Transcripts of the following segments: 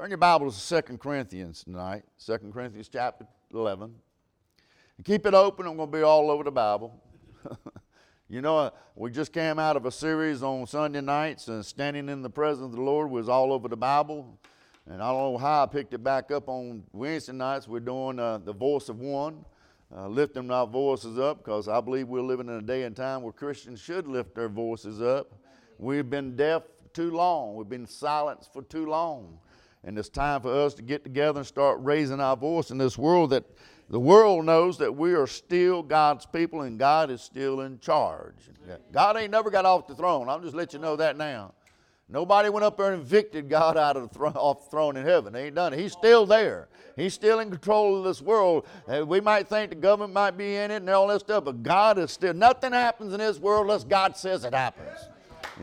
Turn your Bibles to 2 Corinthians tonight, 2 Corinthians chapter 11. And keep it open, I'm going to be all over the Bible. you know, uh, we just came out of a series on Sunday nights, and standing in the presence of the Lord was all over the Bible. And I don't know how I picked it back up on Wednesday nights. We're doing uh, the voice of one, uh, lifting our voices up, because I believe we're living in a day and time where Christians should lift their voices up. We've been deaf too long, we've been silenced for too long. And it's time for us to get together and start raising our voice in this world that the world knows that we are still God's people and God is still in charge. God ain't never got off the throne. I'll just let you know that now. Nobody went up there and evicted God out of the off the throne in heaven. He ain't done it. He's still there. He's still in control of this world. Uh, we might think the government might be in it and all that stuff, but God is still. Nothing happens in this world unless God says it happens.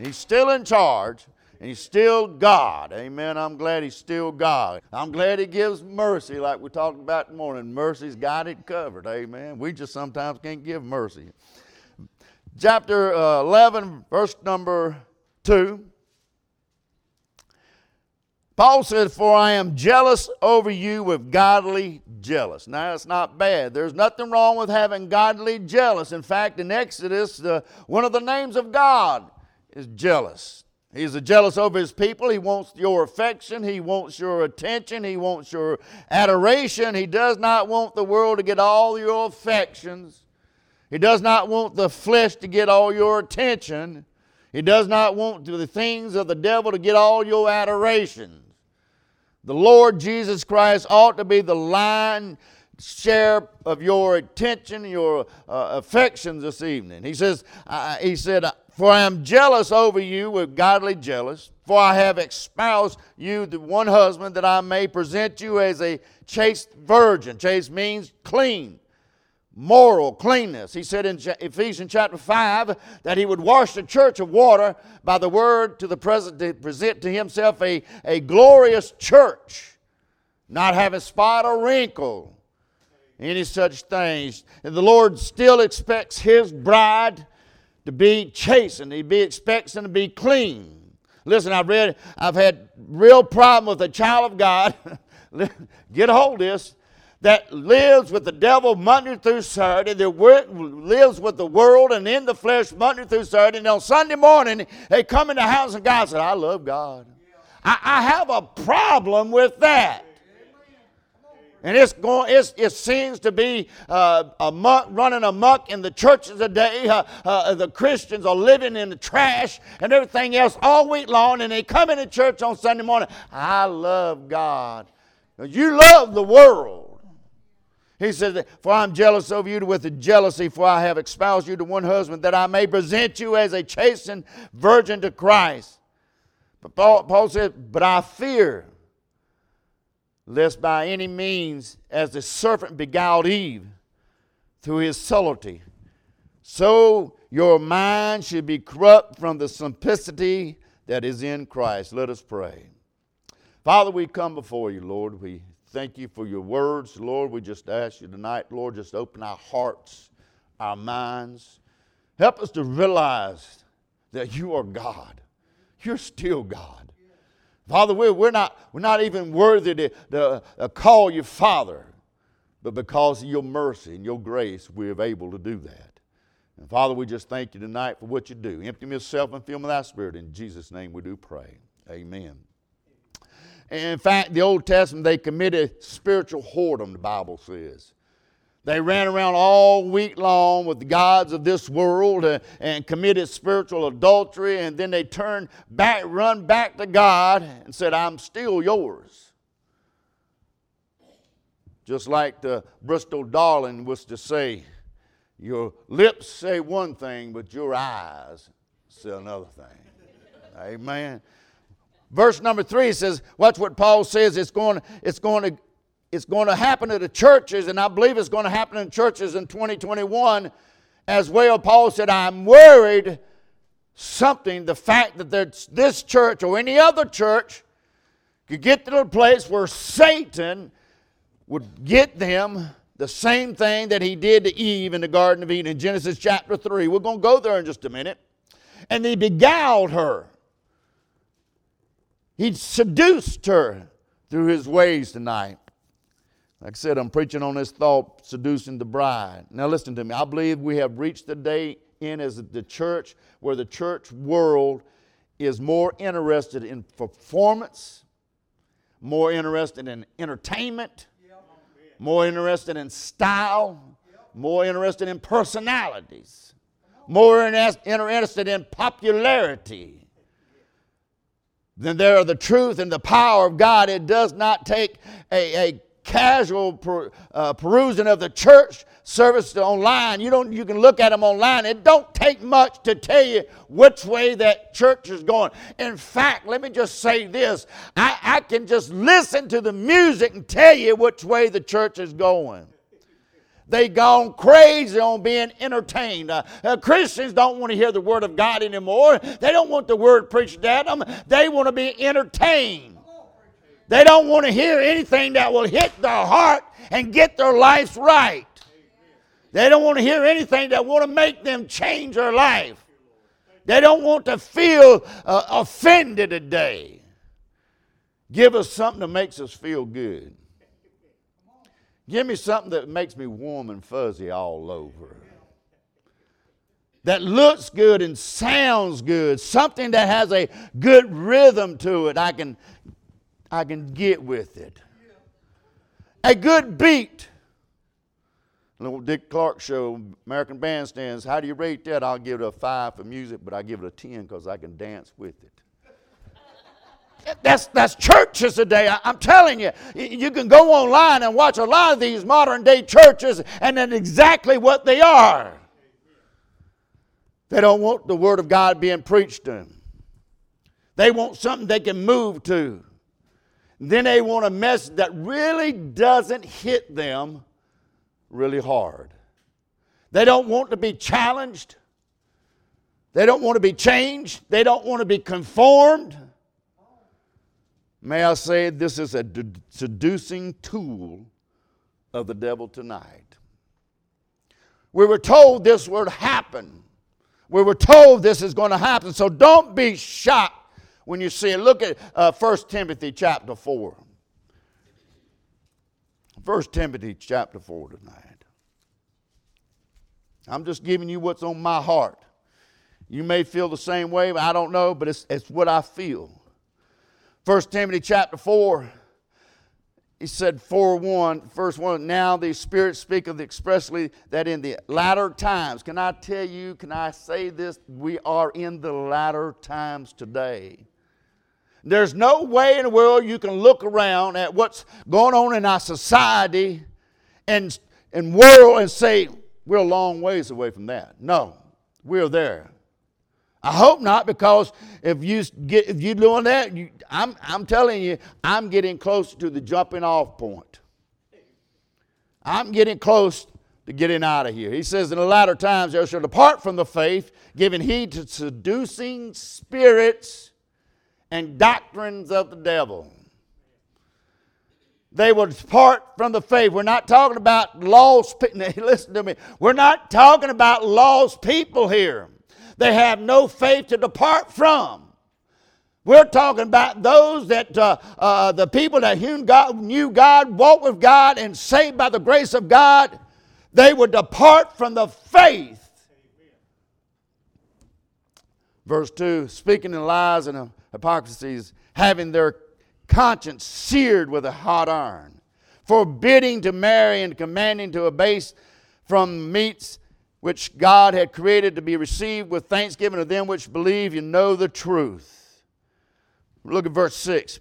He's still in charge. And he's still God. Amen. I'm glad he's still God. I'm glad he gives mercy, like we talked about morning. Mercy's got it covered. Amen. We just sometimes can't give mercy. Chapter uh, 11, verse number 2. Paul said, For I am jealous over you with godly jealous. Now, that's not bad. There's nothing wrong with having godly jealous. In fact, in Exodus, one of the names of God is jealous. He's jealous over his people. He wants your affection. He wants your attention. He wants your adoration. He does not want the world to get all your affections. He does not want the flesh to get all your attention. He does not want the things of the devil to get all your adoration. The Lord Jesus Christ ought to be the line share of your attention, your uh, affections this evening. He says, uh, he said, for I am jealous over you with godly jealous, for I have espoused you to one husband that I may present you as a chaste virgin. Chaste means clean, moral cleanness. He said in Ephesians chapter 5 that he would wash the church of water by the word to the present to present to himself a, a glorious church, not having spot or wrinkle, any such things. And the Lord still expects his bride to be chastened. He be expecting to be clean. Listen, I've read, I've had real problem with a child of God. Get a hold of this. That lives with the devil Monday through Saturday, that lives with the world and in the flesh Monday through Saturday, and on Sunday morning they come in the house and God said, I love God. I, I have a problem with that. And it's going, it's, it seems to be uh, amok, running amok in the churches today. Uh, uh, the Christians are living in the trash and everything else all week long, and they come into church on Sunday morning. I love God. You love the world. He says, For I'm jealous of you with the jealousy, for I have espoused you to one husband, that I may present you as a chastened virgin to Christ. But Paul, Paul said, But I fear lest by any means, as the serpent beguiled Eve through his subtlety, so your mind should be corrupt from the simplicity that is in Christ. Let us pray. Father, we come before you, Lord. We thank you for your words, Lord. We just ask you tonight, Lord, just open our hearts, our minds. Help us to realize that you are God. You're still God. Father, we're, we're, not, we're not even worthy to, to uh, call you Father, but because of your mercy and your grace, we're able to do that. And Father, we just thank you tonight for what you do. Empty me yourself and fill me with thy spirit. In Jesus' name we do pray. Amen. And in fact, the Old Testament, they committed spiritual whoredom, the Bible says. They ran around all week long with the gods of this world uh, and committed spiritual adultery, and then they turned back, run back to God and said, I'm still yours. Just like the Bristol Darling was to say, Your lips say one thing, but your eyes say another thing. Amen. Verse number three says, Watch what Paul says. It's going, it's going to it's going to happen to the churches, and I believe it's going to happen in churches in 2021 as well. Paul said, I'm worried something, the fact that this church or any other church could get to the place where Satan would get them the same thing that he did to Eve in the Garden of Eden in Genesis chapter 3. We're going to go there in just a minute. And he beguiled her, he seduced her through his ways tonight. Like I said, I'm preaching on this thought, seducing the bride. Now, listen to me. I believe we have reached the day in as the church where the church world is more interested in performance, more interested in entertainment, more interested in style, more interested in personalities, more interested in popularity than there are the truth and the power of God. It does not take a, a casual per, uh, perusing of the church service online. You don't. You can look at them online. It don't take much to tell you which way that church is going. In fact, let me just say this: I, I can just listen to the music and tell you which way the church is going. They gone crazy on being entertained. Uh, uh, Christians don't want to hear the word of God anymore. They don't want the word preached at them. They want to be entertained. They don't want to hear anything that will hit their heart and get their lives right. They don't want to hear anything that want to make them change their life. They don't want to feel uh, offended today. Give us something that makes us feel good. Give me something that makes me warm and fuzzy all over. That looks good and sounds good. Something that has a good rhythm to it. I can I can get with it. A good beat. Little Dick Clark show, American Bandstands. How do you rate that? I'll give it a five for music, but I give it a ten because I can dance with it. That's, that's churches today. I, am telling you, you can go online and watch a lot of these modern day churches, and then exactly what they are. They don't want the Word of God being preached to them. They want something they can move to. Then they want a message that really doesn't hit them really hard. They don't want to be challenged. They don't want to be changed. They don't want to be conformed. May I say, this is a seducing tool of the devil tonight. We were told this would happen. We were told this is going to happen. So don't be shocked when you see it. Look at uh, 1 Timothy chapter 4. 1 Timothy chapter 4 tonight. I'm just giving you what's on my heart. You may feel the same way, I don't know, but it's, it's what I feel. 1 Timothy chapter 4, he said 4 1, verse 1, now the Spirit speaketh expressly that in the latter times, can I tell you, can I say this? We are in the latter times today. There's no way in the world you can look around at what's going on in our society and, and world and say, we're a long ways away from that. No, we're there. I hope not, because if you get if you're doing that, you, I'm I'm telling you, I'm getting close to the jumping off point. I'm getting close to getting out of here. He says, in the latter times they shall depart from the faith, giving heed to seducing spirits and doctrines of the devil. They will depart from the faith. We're not talking about lost people. Listen to me. We're not talking about lost people here. They have no faith to depart from. We're talking about those that, uh, uh, the people that knew God, knew God, walked with God, and saved by the grace of God, they would depart from the faith. Verse 2 speaking in lies and hypocrisies, having their conscience seared with a hot iron, forbidding to marry and commanding to abase from meats which God had created to be received with thanksgiving of them which believe and know the truth. Look at verse 6.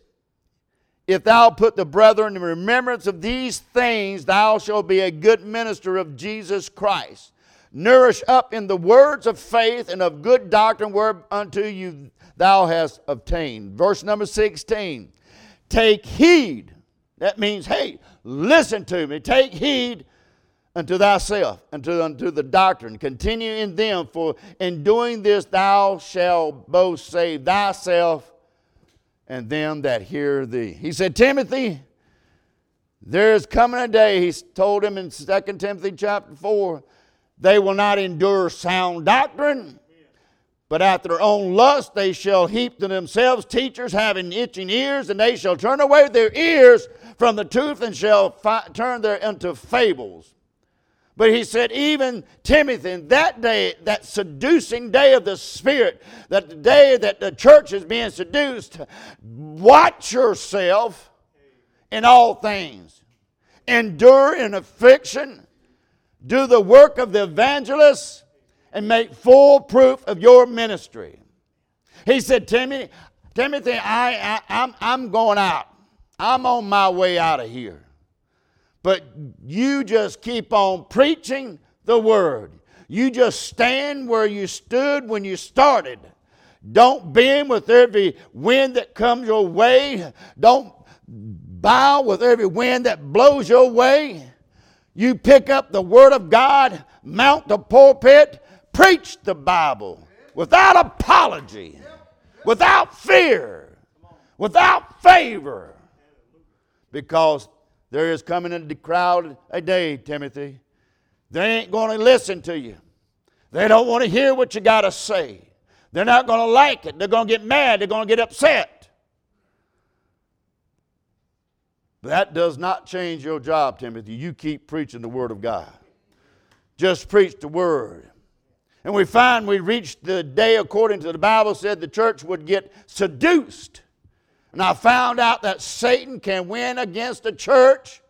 If thou put the brethren in remembrance of these things, thou shalt be a good minister of Jesus Christ, Nourish up in the words of faith and of good doctrine whereunto you thou hast obtained. Verse number 16. Take heed. That means, hey, listen to me. Take heed unto thyself, unto, unto the doctrine. Continue in them, for in doing this thou shalt both save thyself and them that hear thee. He said, Timothy, there is coming a day, he told him in 2 Timothy chapter 4, they will not endure sound doctrine, But after their own lust they shall heap to themselves teachers having itching ears, and they shall turn away their ears from the truth and shall fi- turn their into fables. But he said, even Timothy, in that day, that seducing day of the Spirit, that the day that the church is being seduced, watch yourself in all things. Endure in affliction. Do the work of the evangelist and make full proof of your ministry. He said, Timothy, Timothy, I, I, I'm, I'm going out. I'm on my way out of here. But you just keep on preaching the word. You just stand where you stood when you started. Don't bend with every wind that comes your way. Don't bow with every wind that blows your way. You pick up the Word of God, mount the pulpit, preach the Bible without apology, without fear, without favor. Because there is coming in the crowd a day, Timothy. They ain't going to listen to you. They don't want to hear what you got to say. They're not going to like it. They're going to get mad. They're going to get upset. That does not change your job, Timothy. You keep preaching the Word of God. Just preach the Word. And we find we reached the day, according to the Bible, said the church would get seduced. And I found out that Satan can win against the church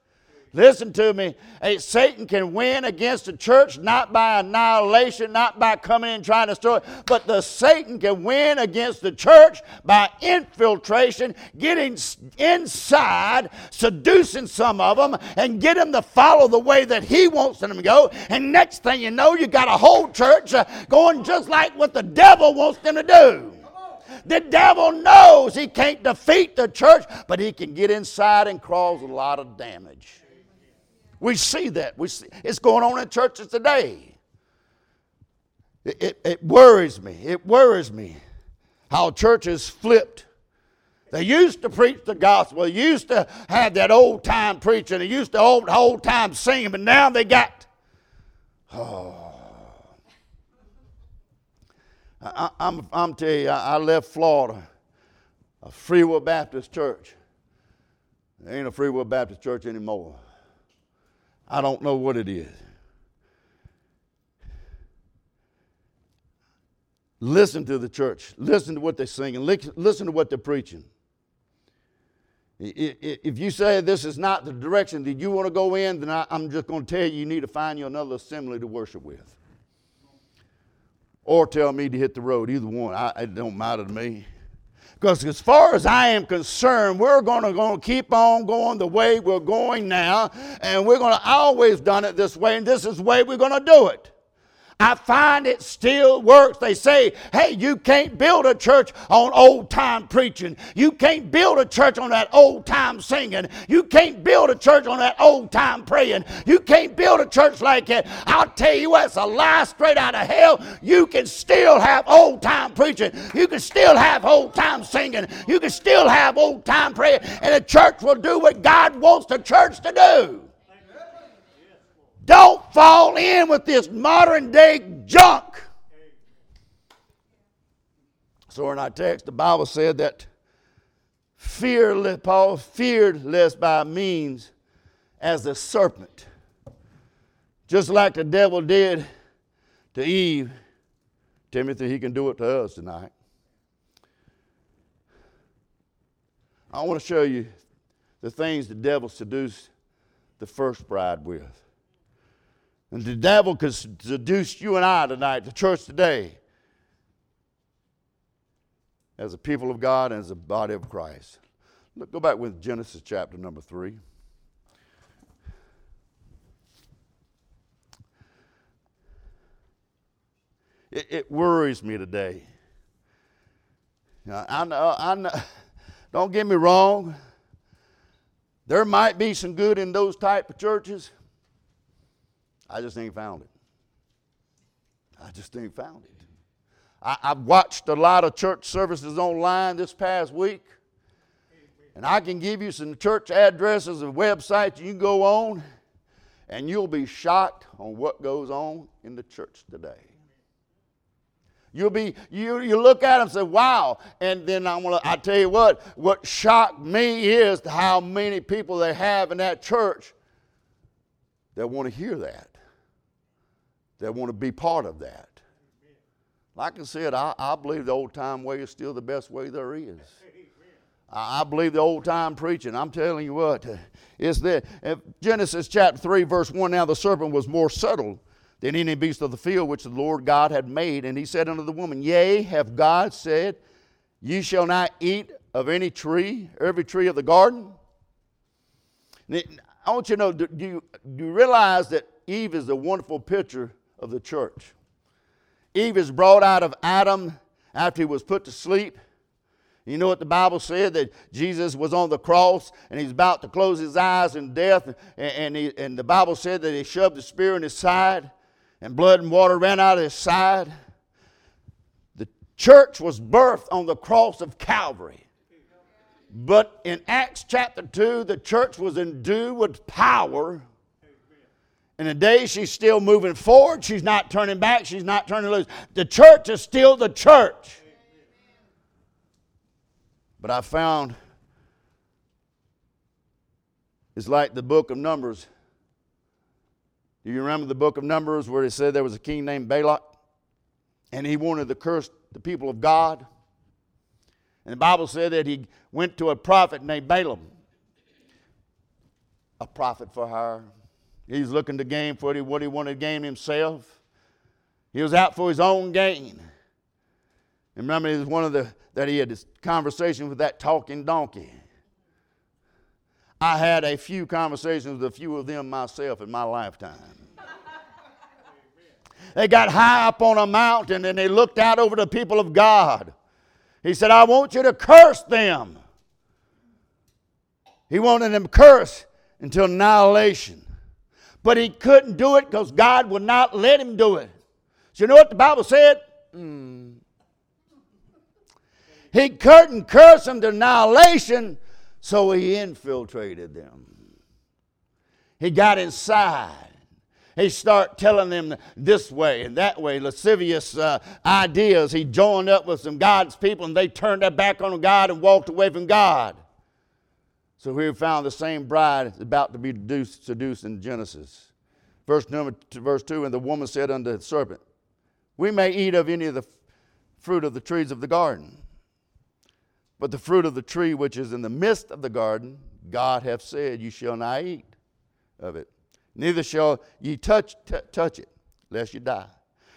Listen to me. Hey, Satan can win against the church not by annihilation, not by coming in and trying to destroy but the Satan can win against the church by infiltration, getting inside, seducing some of them, and get them to follow the way that he wants them to go. And next thing you know, you got a whole church uh, going just like what the devil wants them to do. The devil knows he can't defeat the church, but he can get inside and cause a lot of damage. We see that. We see, it's going on in churches today. It, it, it worries me. It worries me how churches flipped. They used to preach the gospel. They used to have that old time preaching. They used to old, old time singing, but now they got. Oh. I, am I'm, I'm telling you, I, I left Florida, a Free Will Baptist church. There ain't a Free Will Baptist church anymore. I don't know what it is. Listen to the church. Listen to what they're singing. Listen to what they're preaching. If you say this is not the direction that you want to go in, then I'm just going to tell you you need to find you another assembly to worship with. Or tell me to hit the road. Either one. I, it don't matter to me. Because as far as I am concerned, we're going to, going to keep on going the way we're going now, and we're going to always done it this way, and this is the way we're going to do it. I find it still works. They say, hey, you can't build a church on old time preaching. You can't build a church on that old time singing. You can't build a church on that old time praying. You can't build a church like that. I'll tell you what, it's a lie straight out of hell. You can still have old time preaching. You can still have old time singing. You can still have old time praying. And the church will do what God wants the church to do. Don't fall in with this modern day junk. So in our text, the Bible said that fear, Paul feared lest by means as the serpent, just like the devil did to Eve. Timothy, he can do it to us tonight. I want to show you the things the devil seduced the first bride with. And the devil could seduce you and I tonight, the church today, as a people of God and as a body of Christ. Look, go back with Genesis chapter number three. It, it worries me today. I know, I know, don't get me wrong. There might be some good in those type of churches. I just ain't found it. I just ain't found it. I, have watched a lot of church services online this past week, and I can give you some church addresses and websites you can go on, and you'll be shocked on what goes on in the church today. You'll be you you look at them and say, "Wow!" And then I'm gonna I tell you what. What shocked me is how many people they have in that church that want to hear that. That want to be part of that. Like I said, I, I believe the old time way is still the best way there is. I, I believe the old time preaching. I'm telling you what, it's there. Genesis chapter 3, verse 1 Now the serpent was more subtle than any beast of the field which the Lord God had made. And he said unto the woman, Yea, have God said, Ye shall not eat of any tree, every tree of the garden? I want you to know, do you, do you realize that Eve is a wonderful picture of the church? Eve is brought out of Adam after he was put to sleep. You know what the Bible said? That Jesus was on the cross and he's about to close his eyes in death. And, and, he, and the Bible said that he shoved the spear in his side and blood and water ran out of his side. The church was birthed on the cross of Calvary. But in Acts chapter 2, the church was endued with power. And today she's still moving forward. She's not turning back. She's not turning loose. The church is still the church. But I found it's like the book of Numbers. Do you remember the book of Numbers where it said there was a king named Balak? And he wanted to curse the people of God. And the Bible said that he went to a prophet named Balaam. A prophet for hire. He's looking to gain for what he wanted to gain himself. He was out for his own gain. And remember, it was one of the that he had this conversation with that talking donkey. I had a few conversations with a few of them myself in my lifetime. They got high up on a mountain and they looked out over the people of God. He said, I want you to curse them. He wanted them cursed until annihilation. But he couldn't do it because God would not let him do it. So you know what the Bible said? Mm. He couldn't curse them to annihilation, so he infiltrated them. He got inside he start telling them this way and that way, lascivious uh, ideas. He joined up with some God's people and they turned their back on God and walked away from God. So we found the same bride about to be seduced, in Genesis. Verse number verse 2 And the woman said unto the serpent, We may eat of any of the fruit of the trees of the garden. But the fruit of the tree which is in the midst of the garden, God hath said, You shall not eat of it neither shall ye touch, t- touch it, lest you die.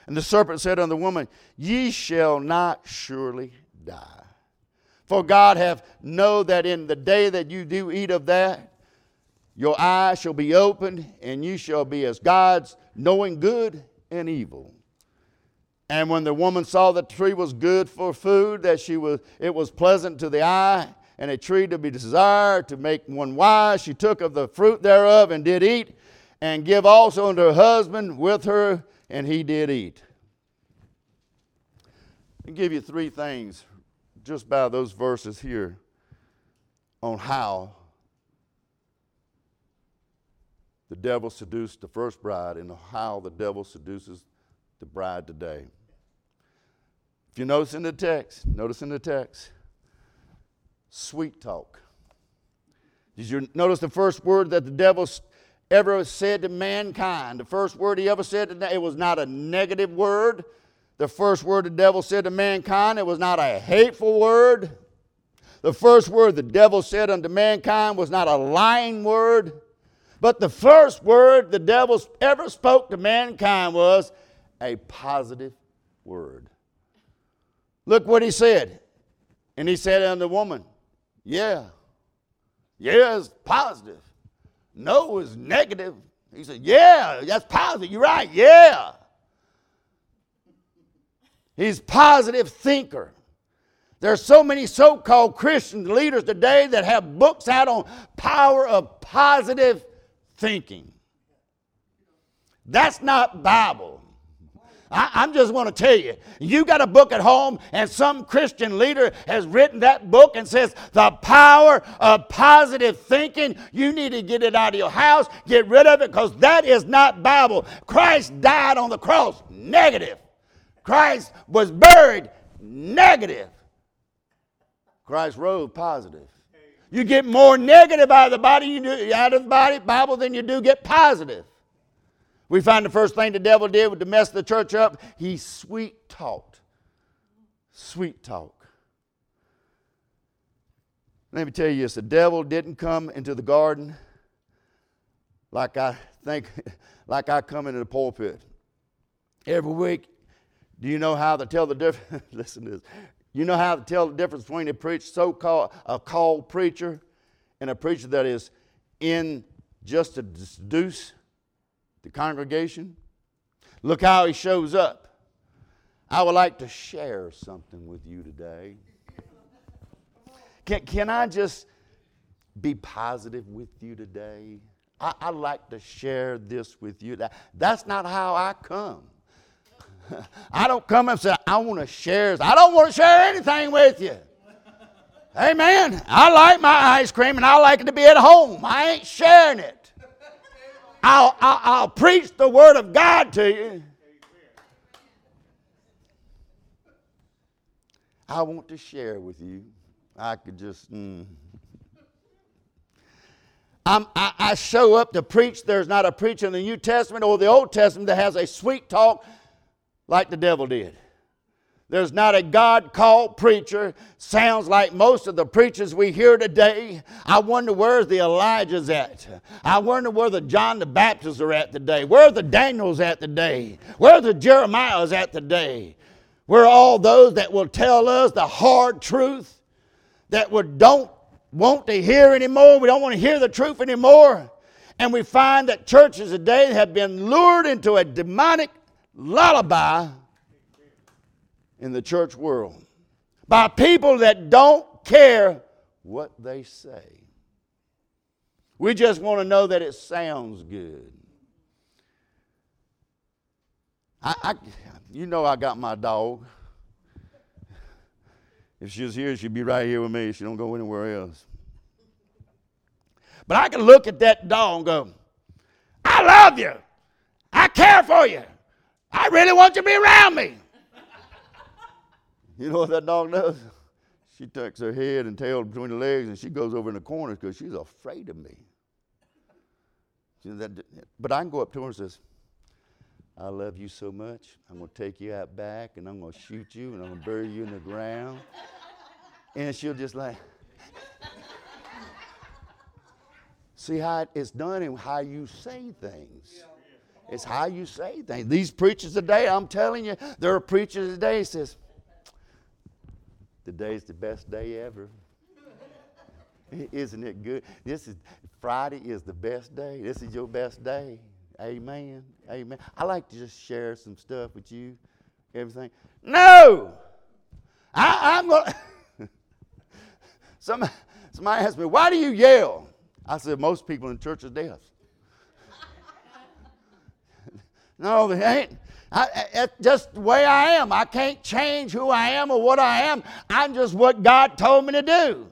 And the serpent said unto the woman, Ye shall not surely die. For God hath know that in the day that you do eat of that, your eyes shall be opened, and you shall be as gods, knowing good and evil. And when the woman saw that the tree was good for food, that she was, it was pleasant to the eye, and a tree to be desired to make one wise, she took of the fruit thereof and did eat, and give also unto her husband with her, and he did eat. I give you three things just by those verses here on how the devil seduced the first bride and how the devil seduces the bride today. If you notice in the text, notice in the text, sweet talk. Did you notice the first word that the devil ever said to mankind. The first word he ever said, to, it was not a negative word. The first word the devil said to mankind, it was not a hateful word. The first word the devil said unto mankind was not a lying word. But the first word the devil ever spoke to mankind was a positive word. Look what he said. And he said unto the woman, Yeah, yeah, it's positive. No is negative. He said, Yeah, that's positive. You're right. Yeah. He's positive thinker. There are so many so-called Christian leaders today that have books out on power of positive thinking. That's not Bible. I, am just want to tell you, you got a book at home, and some Christian leader has written that book and says, The power of positive thinking, you need to get it out of your house, get rid of it, because that is not Bible. Christ died on the cross. Negative. Christ was buried, negative. Christ rose, positive. You get more negative out of the body you do, out of the body Bible than you do get positive. We find the first thing the devil did was to mess the church up, he sweet talked. Sweet talk. Let me tell you this the devil didn't come into the garden like I think, like I come into the pulpit. Every week, do you know how to tell the difference? Listen to this. You know how to tell the difference between a preach, so-called a called preacher and a preacher that is in just to seduce the congregation? Look how he shows up. I would like to share something with you today. Can, can I just be positive with you today? I, I like to share this with you. That, that's not how I come. I don't come and say, I want to share. I don't want to share anything with you. Amen. I like my ice cream and I like it to be at home. I ain't sharing it. I'll, I'll, I'll preach the Word of God to you. I want to share with you. I could just. Mm. I, I show up to preach. There's not a preacher in the New Testament or the Old Testament that has a sweet talk like the devil did. There's not a God called preacher. Sounds like most of the preachers we hear today. I wonder where's the Elijahs at? I wonder where the John the Baptists are at today. Where the Daniels at today? Where the Jeremiahs at today? Where are all those that will tell us the hard truth that we don't want to hear anymore? We don't want to hear the truth anymore. And we find that churches today have been lured into a demonic lullaby in the church world by people that don't care what they say. We just want to know that it sounds good. I, I, you know, I got my dog. If she was here, she'd be right here with me. She don't go anywhere else. But I can look at that dog and go, I love you. I care for you. I really want you to be around me. you know what that dog does? She tucks her head and tail between the legs and she goes over in the corners because she's afraid of me. But I can go up to her and says, I love you so much. I'm going to take you out back and I'm going to shoot you and I'm going to bury you in the ground. And she'll just like, see how it's done and how you say things. It's how you say things. These preachers today, I'm telling you, there are preachers today says, today's the best day ever. Isn't it good? This is Friday is the best day. This is your best day. Amen. Amen. I like to just share some stuff with you. Everything. No! I, am going somebody, somebody asked me, why do you yell? I said, most people in church are deaf. No, they ain't. I, it's just the way I am. I can't change who I am or what I am. I'm just what God told me to do.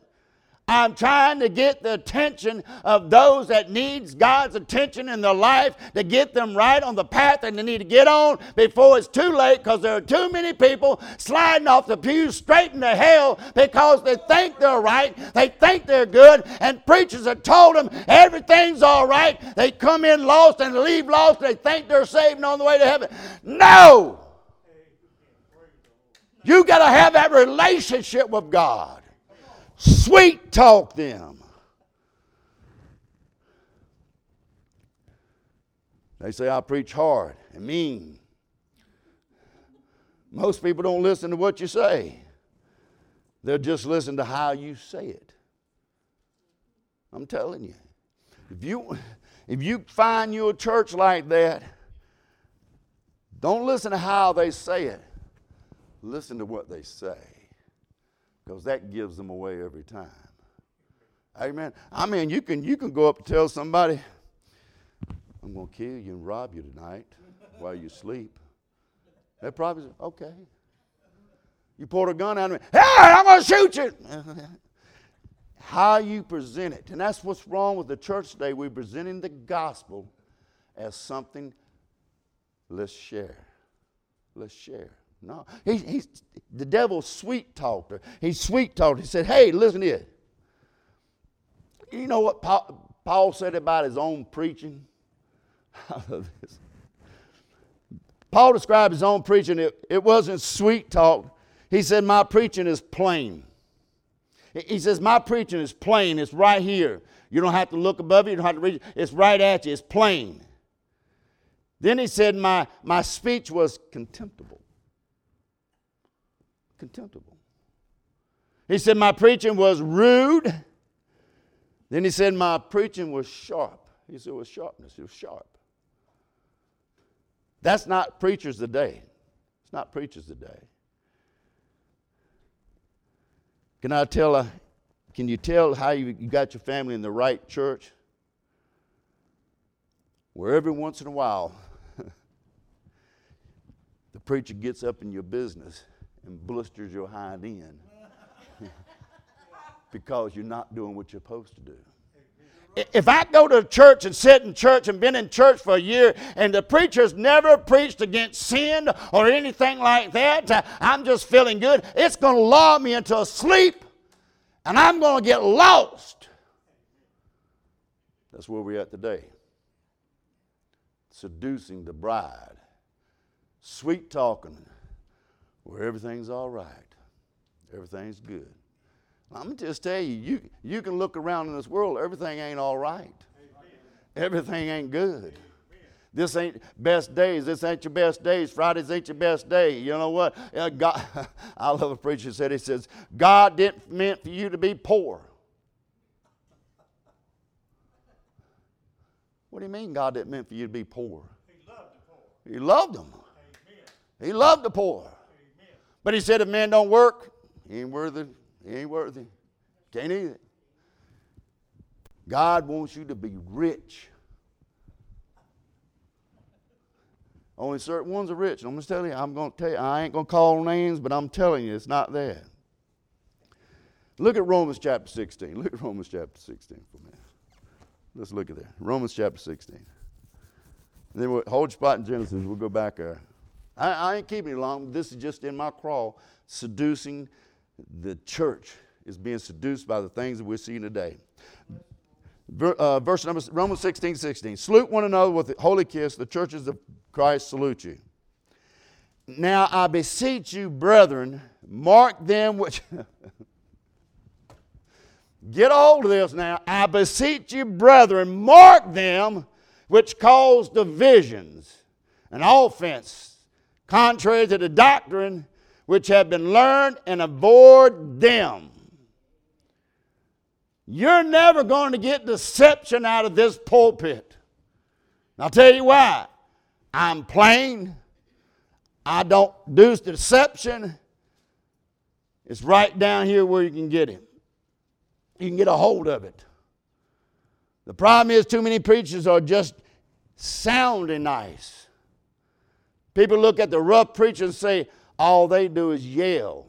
I'm trying to get the attention of those that needs God's attention in their life to get them right on the path and they need to get on before it's too late because there are too many people sliding off the pews straight into hell because they think they're right, they think they're good, and preachers have told them everything's all right. They come in lost and leave lost. They think they're saved on the way to heaven. No! You got to have that relationship with God. Sweet talk them. They say I preach hard and mean. Most people don't listen to what you say. They'll just listen to how you say it. I'm telling you. If you if you find your church like that, don't listen to how they say it. Listen to what they say because that gives them away every time. Amen. I mean, you can, you can go up and tell somebody, I'm going to kill you and rob you tonight while you sleep. They probably say, okay. You pulled a gun out of me, hey, I'm going to shoot you. How you present it. And that's what's wrong with the church today. We're presenting the gospel as something, let's share. Let's share. No. He, he's, the devil sweet talked her. He sweet talked. He said, Hey, listen here. You know what Paul, Paul said about his own preaching? I love this. Paul described his own preaching. It, it wasn't sweet talk. He said, My preaching is plain. He says, My preaching is plain. It's right here. You don't have to look above it. You don't have to read it. It's right at you. It's plain. Then he said, My, my speech was contemptible. Contemptible. He said, My preaching was rude. Then he said, My preaching was sharp. He said, It was sharpness. It was sharp. That's not preachers today. It's not preachers today. Can I tell, a, can you tell how you, you got your family in the right church? Where every once in a while, the preacher gets up in your business and blisters your hind end because you're not doing what you're supposed to do if I go to church and sit in church and been in church for a year and the preacher's never preached against sin or anything like that, I'm just feeling good, it's going to lull me into a sleep and I'm going to get lost. That's where we're at today. Seducing the bride, sweet talking, where everything's all right, everything's good. I'm going to just tell you, you, you can look around in this world, everything ain't all right. Everything ain't good. This ain't best days. This ain't your best days. Fridays ain't your best day. You know what? Uh, God, I love a preacher said, he says, God didn't meant for you to be poor. What do you mean God didn't meant for you to be poor? He loved the poor. He loved them. Amen. He loved the poor. But he said if man don't work, he ain't worthy he ain't worthy. Can't eat it. God wants you to be rich. Only certain ones are rich. I'm just telling you, I'm going to tell you, I ain't going to call names, but I'm telling you, it's not there. Look at Romans chapter 16. Look at Romans chapter 16 for a minute. Let's look at that. Romans chapter 16. And then we'll hold spot in Genesis. We'll go back there. I, I ain't keeping it long. This is just in my crawl, seducing the church is being seduced by the things that we're seeing today. Uh, verse number Romans 16, 16. Salute one another with a holy kiss. The churches of Christ salute you. Now I beseech you, brethren, mark them which. Get hold of this now. I beseech you, brethren, mark them which cause divisions and offense, contrary to the doctrine which have been learned and avoid them. You're never going to get deception out of this pulpit. I'll tell you why. I'm plain. I don't do deception. It's right down here where you can get it. You can get a hold of it. The problem is, too many preachers are just sounding nice. People look at the rough preacher and say, all they do is yell.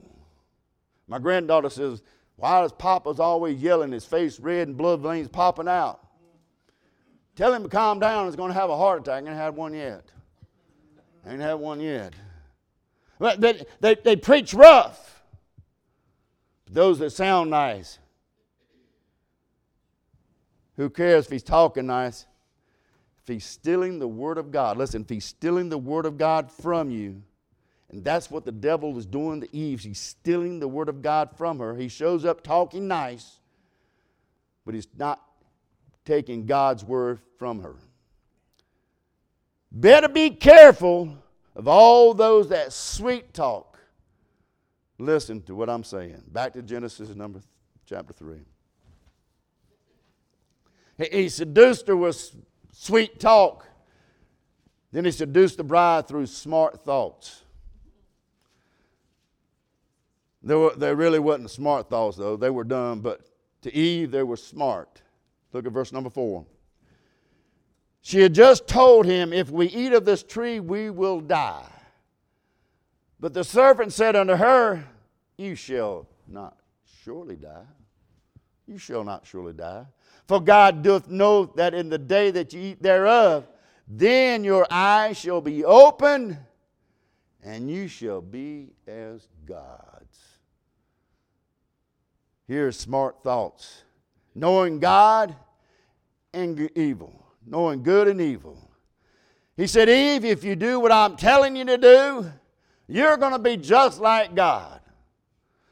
My granddaughter says, Why does Papa's always yelling, his face red and blood veins popping out? Tell him to calm down, he's going to have a heart attack. I ain't had one yet. I ain't had one yet. But they, they, they preach rough. Those that sound nice. Who cares if he's talking nice? If he's stealing the Word of God, listen, if he's stealing the Word of God from you, and that's what the devil is doing to Eve. He's stealing the word of God from her. He shows up talking nice, but he's not taking God's word from her. Better be careful of all those that sweet talk. Listen to what I'm saying. Back to Genesis number chapter 3. He seduced her with sweet talk. Then he seduced the bride through smart thoughts. They, were, really wasn't smart thoughts, though. They were dumb, but to Eve, they were smart. Look at verse number four. She had just told him, If we eat of this tree, we will die. But the serpent said unto her, You shall not surely die. You shall not surely die. For God doth know that in the day that you eat thereof, then your eyes shall be opened, and you shall be as gods. Here's smart thoughts knowing God and evil, knowing good and evil. He said, Eve, if you do what I'm telling you to do, you're going to be just like God.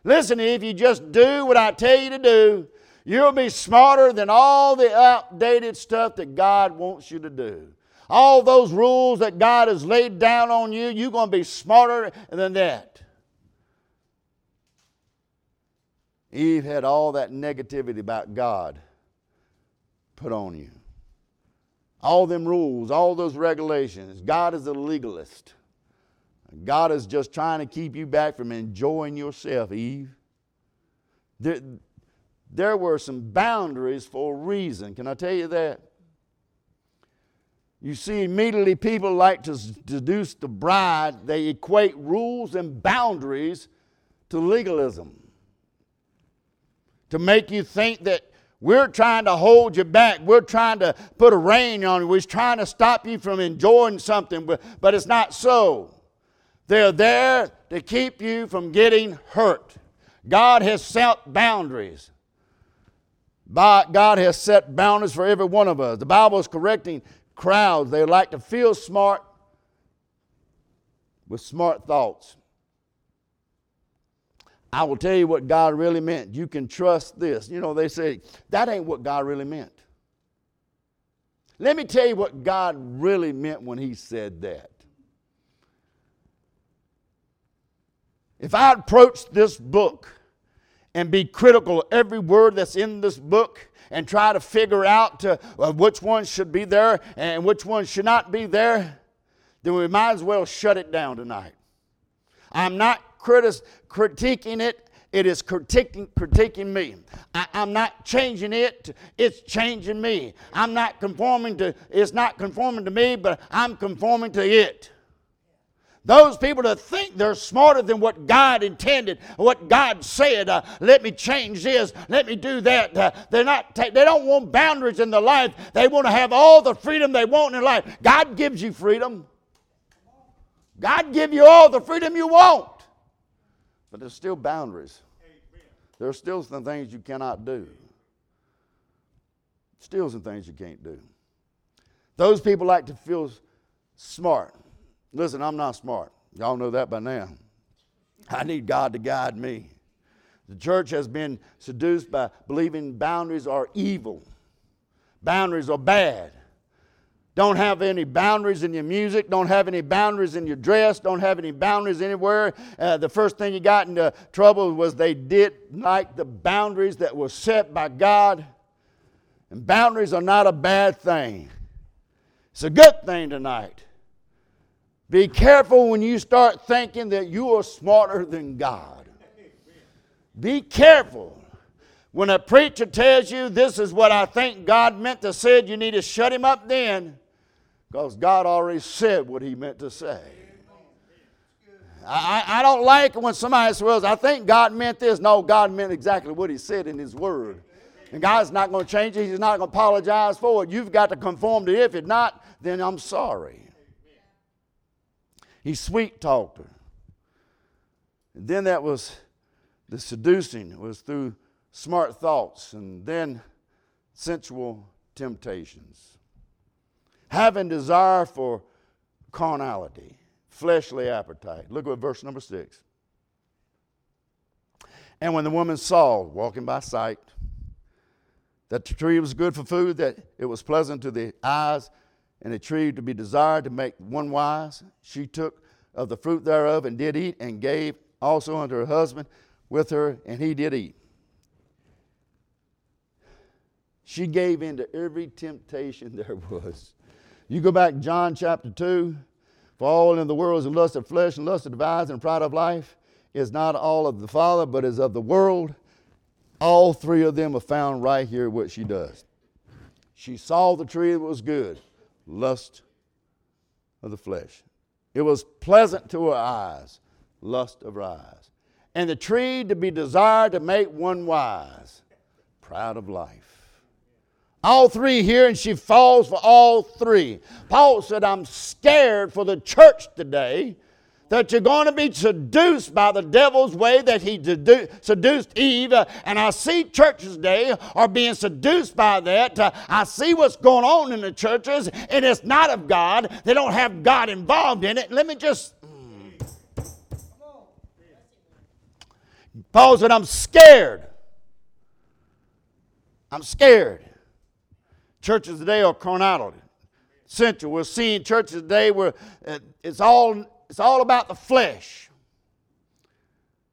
Listen, if you just do what I tell you to do, you'll be smarter than all the outdated stuff that God wants you to do. All those rules that God has laid down on you, you're going to be smarter than that. Eve had all that negativity about God put on you. All them rules, all those regulations. God is a legalist. God is just trying to keep you back from enjoying yourself, Eve. There, there were some boundaries for a reason. Can I tell you that? You see, immediately people like to seduce the bride, they equate rules and boundaries to legalism. To make you think that we're trying to hold you back. We're trying to put a rein on you. We're trying to stop you from enjoying something, but, but it's not so. They're there to keep you from getting hurt. God has set boundaries. God has set boundaries for every one of us. The Bible is correcting crowds. They like to feel smart with smart thoughts. I will tell you what God really meant. You can trust this. You know, they say, that ain't what God really meant. Let me tell you what God really meant when He said that. If I approach this book and be critical of every word that's in this book and try to figure out uh, which one should be there and which one should not be there, then we might as well shut it down tonight. I'm not critis- critiquing it, it is critiquing, critiquing me. I, am not changing it, it's changing me. I'm not conforming to, it's not conforming to me, but I'm conforming to it. Those people that think they're smarter than what God intended, what God said, uh, let me change this, let me do that. Uh, they're not, ta- they don't want boundaries in their life. They want to have all the freedom they want in life. God gives you freedom. God give you all the freedom you want. But there's still boundaries. There are still some things you cannot do. Still some things you can't do. Those people like to feel smart. Listen, I'm not smart. Y'all know that by now. I need God to guide me. The church has been seduced by believing boundaries are evil, boundaries are bad. Don't have any boundaries in your music. Don't have any boundaries in your dress. Don't have any boundaries anywhere. Uh, the first thing you got into trouble was they did like the boundaries that were set by God. And boundaries are not a bad thing, it's a good thing tonight. Be careful when you start thinking that you are smarter than God. Be careful. When a preacher tells you this is what I think God meant to say, you need to shut him up then because God already said what he meant to say. I, I don't like when somebody says, I think God meant this. No, God meant exactly what he said in his word. And God's not going to change it. He's not going to apologize for it. You've got to conform to it. If it's not, then I'm sorry. He sweet talked her. And then that was the seducing was through smart thoughts and then sensual temptations having desire for carnality, fleshly appetite. Look at verse number six. And when the woman saw, walking by sight, that the tree was good for food, that it was pleasant to the eyes, and a tree to be desired to make one wise, she took of the fruit thereof and did eat, and gave also unto her husband with her, and he did eat. She gave in to every temptation there was. You go back John chapter 2. For all in the world is lust of flesh and lust of eyes and pride of life is not all of the Father, but is of the world. All three of them are found right here, what she does. She saw the tree that was good, lust of the flesh. It was pleasant to her eyes, lust of her eyes. And the tree to be desired to make one wise, proud of life. All three here, and she falls for all three. Paul said, I'm scared for the church today that you're going to be seduced by the devil's way that he seduced Eve. and I see churches today are being seduced by that. Uh, I see what's going on in the churches, and it's not of God. They don't have God involved in it. Let me just. Paul said, I'm scared. I'm scared. Churches today are carnality central. We're seeing churches today where uh, it's all it's all about the flesh.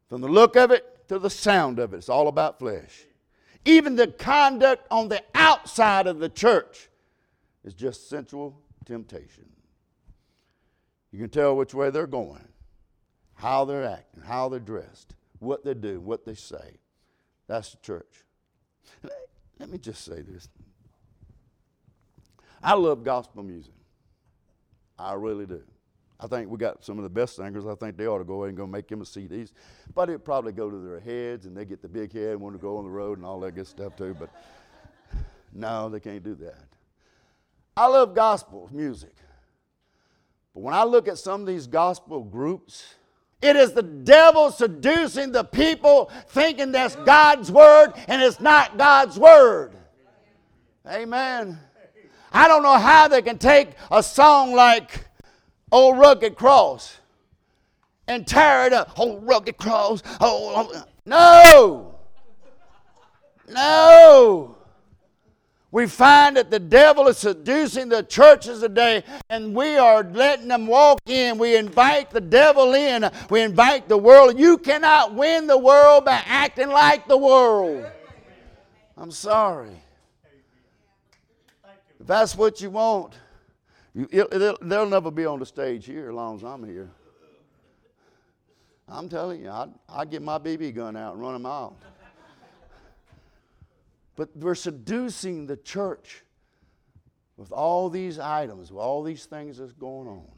From the look of it to the sound of it, it's all about flesh. Even the conduct on the outside of the church is just sensual temptation. You can tell which way they're going, how they're acting, how they're dressed, what they do, what they say. That's the church. Let me just say this. I love gospel music. I really do. I think we got some of the best singers. I think they ought to go ahead and go make them a CDs. But it probably go to their heads and they get the big head and want to go on the road and all that good stuff too. But no, they can't do that. I love gospel music. But when I look at some of these gospel groups, it is the devil seducing the people thinking that's God's word and it's not God's word. Amen. I don't know how they can take a song like Old Rugged Cross and tear it up. Old Rugged Cross. Oh, no. No. We find that the devil is seducing the churches today, and we are letting them walk in. We invite the devil in. We invite the world. You cannot win the world by acting like the world. I'm sorry. If that's what you want, they'll never be on the stage here as long as I'm here. I'm telling you, I'd, I'd get my BB gun out and run them out. But we're seducing the church with all these items, with all these things that's going on.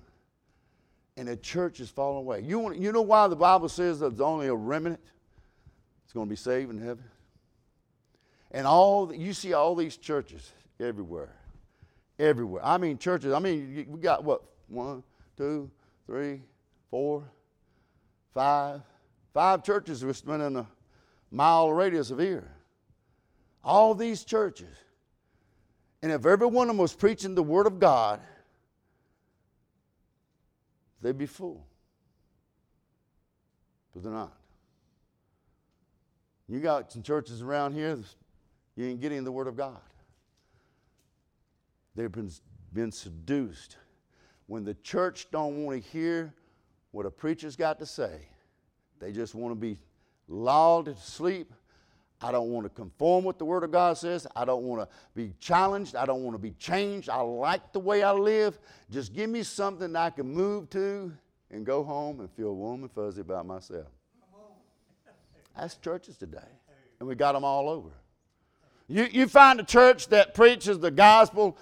And the church is falling away. You, want, you know why the Bible says that there's only a remnant that's going to be saved in heaven? And all you see all these churches everywhere everywhere. I mean, churches, I mean, we got what? One, two, three, four, five. Five churches within a mile radius of here. All these churches. And if every one of them was preaching the Word of God, they'd be full. But they're not. You got some churches around here, you ain't getting the Word of God. They've been, been seduced. When the church don't want to hear what a preacher's got to say, they just want to be lulled to sleep. I don't want to conform what the Word of God says. I don't want to be challenged. I don't want to be changed. I like the way I live. Just give me something I can move to and go home and feel warm and fuzzy about myself. That's churches today. And we got them all over. You, you find a church that preaches the gospel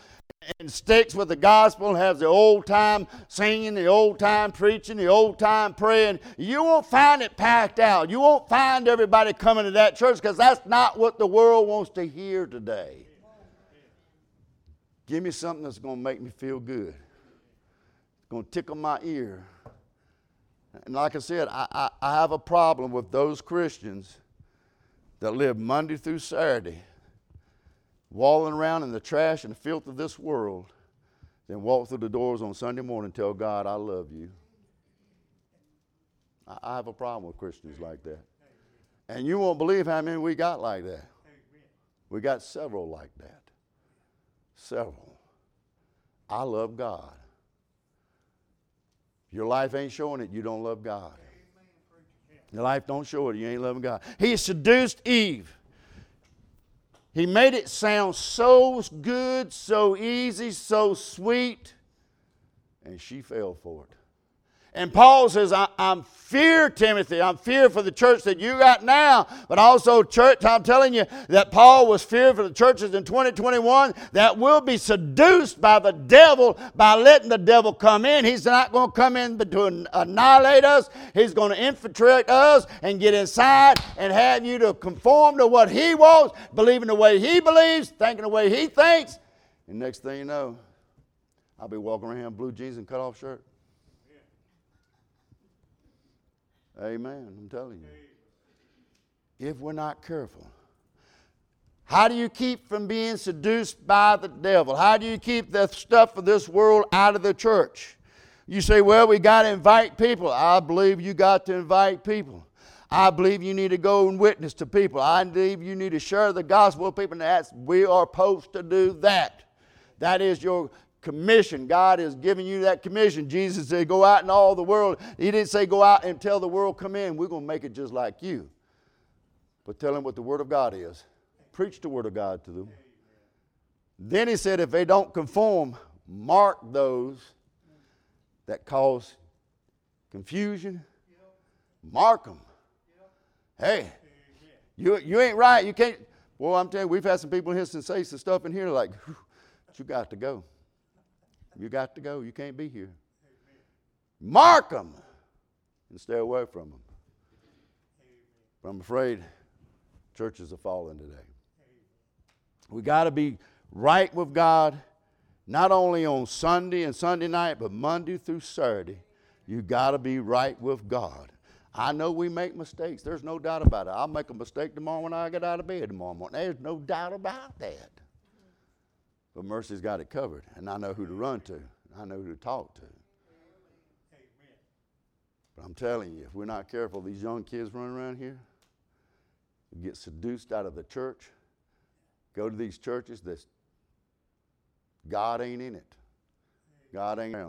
and sticks with the gospel, and has the old time singing, the old time preaching, the old time praying, you won't find it packed out. You won't find everybody coming to that church because that's not what the world wants to hear today. Give me something that's going to make me feel good, it's going to tickle my ear. And like I said, I, I, I have a problem with those Christians that live Monday through Saturday walling around in the trash and filth of this world than walk through the doors on Sunday morning and tell God, I love you. I have a problem with Christians like that. And you won't believe how many we got like that. We got several like that. Several. I love God. Your life ain't showing it, you don't love God. Your life don't show it, you ain't loving God. He seduced Eve. He made it sound so good, so easy, so sweet, and she fell for it. And Paul says, I, am fear, Timothy. I'm fear for the church that you got now. But also, church, I'm telling you that Paul was fear for the churches in 2021 that will be seduced by the devil by letting the devil come in. He's not going to come in to annihilate us. He's going to infiltrate us and get inside and have you to conform to what he wants, believing the way he believes, thinking the way he thinks. And next thing you know, I'll be walking around in blue jeans and cut off shirt. Amen. I'm telling you. If we're not careful. How do you keep from being seduced by the devil? How do you keep the stuff of this world out of the church? You say, well, we got to invite people. I believe you got to invite people. I believe you need to go and witness to people. I believe you need to share the gospel with people. And that's, we are supposed to do that. That is your commission. God is giving you that commission. Jesus said, Go out in all the world. He didn't say, Go out and tell the world, come in. We're going to make it just like you. But tell them what the Word of God is. Preach the Word of God to them. Then he said, If they don't conform, mark those that cause confusion. Mark them. Hey, you, you ain't right. You can't. Well, I'm telling you, we've had some people in here say some stuff in here like, you got to go. You got to go. You can't be here. Mark them and stay away from them. But I'm afraid churches are falling today. We got to be right with God, not only on Sunday and Sunday night, but Monday through Saturday. You got to be right with God. I know we make mistakes. There's no doubt about it. I'll make a mistake tomorrow when I get out of bed tomorrow morning. There's no doubt about that. But mercy's got it covered, and I know who to run to. I know who to talk to. But I'm telling you, if we're not careful, these young kids running around here get seduced out of the church, go to these churches that God ain't in it. God ain't around.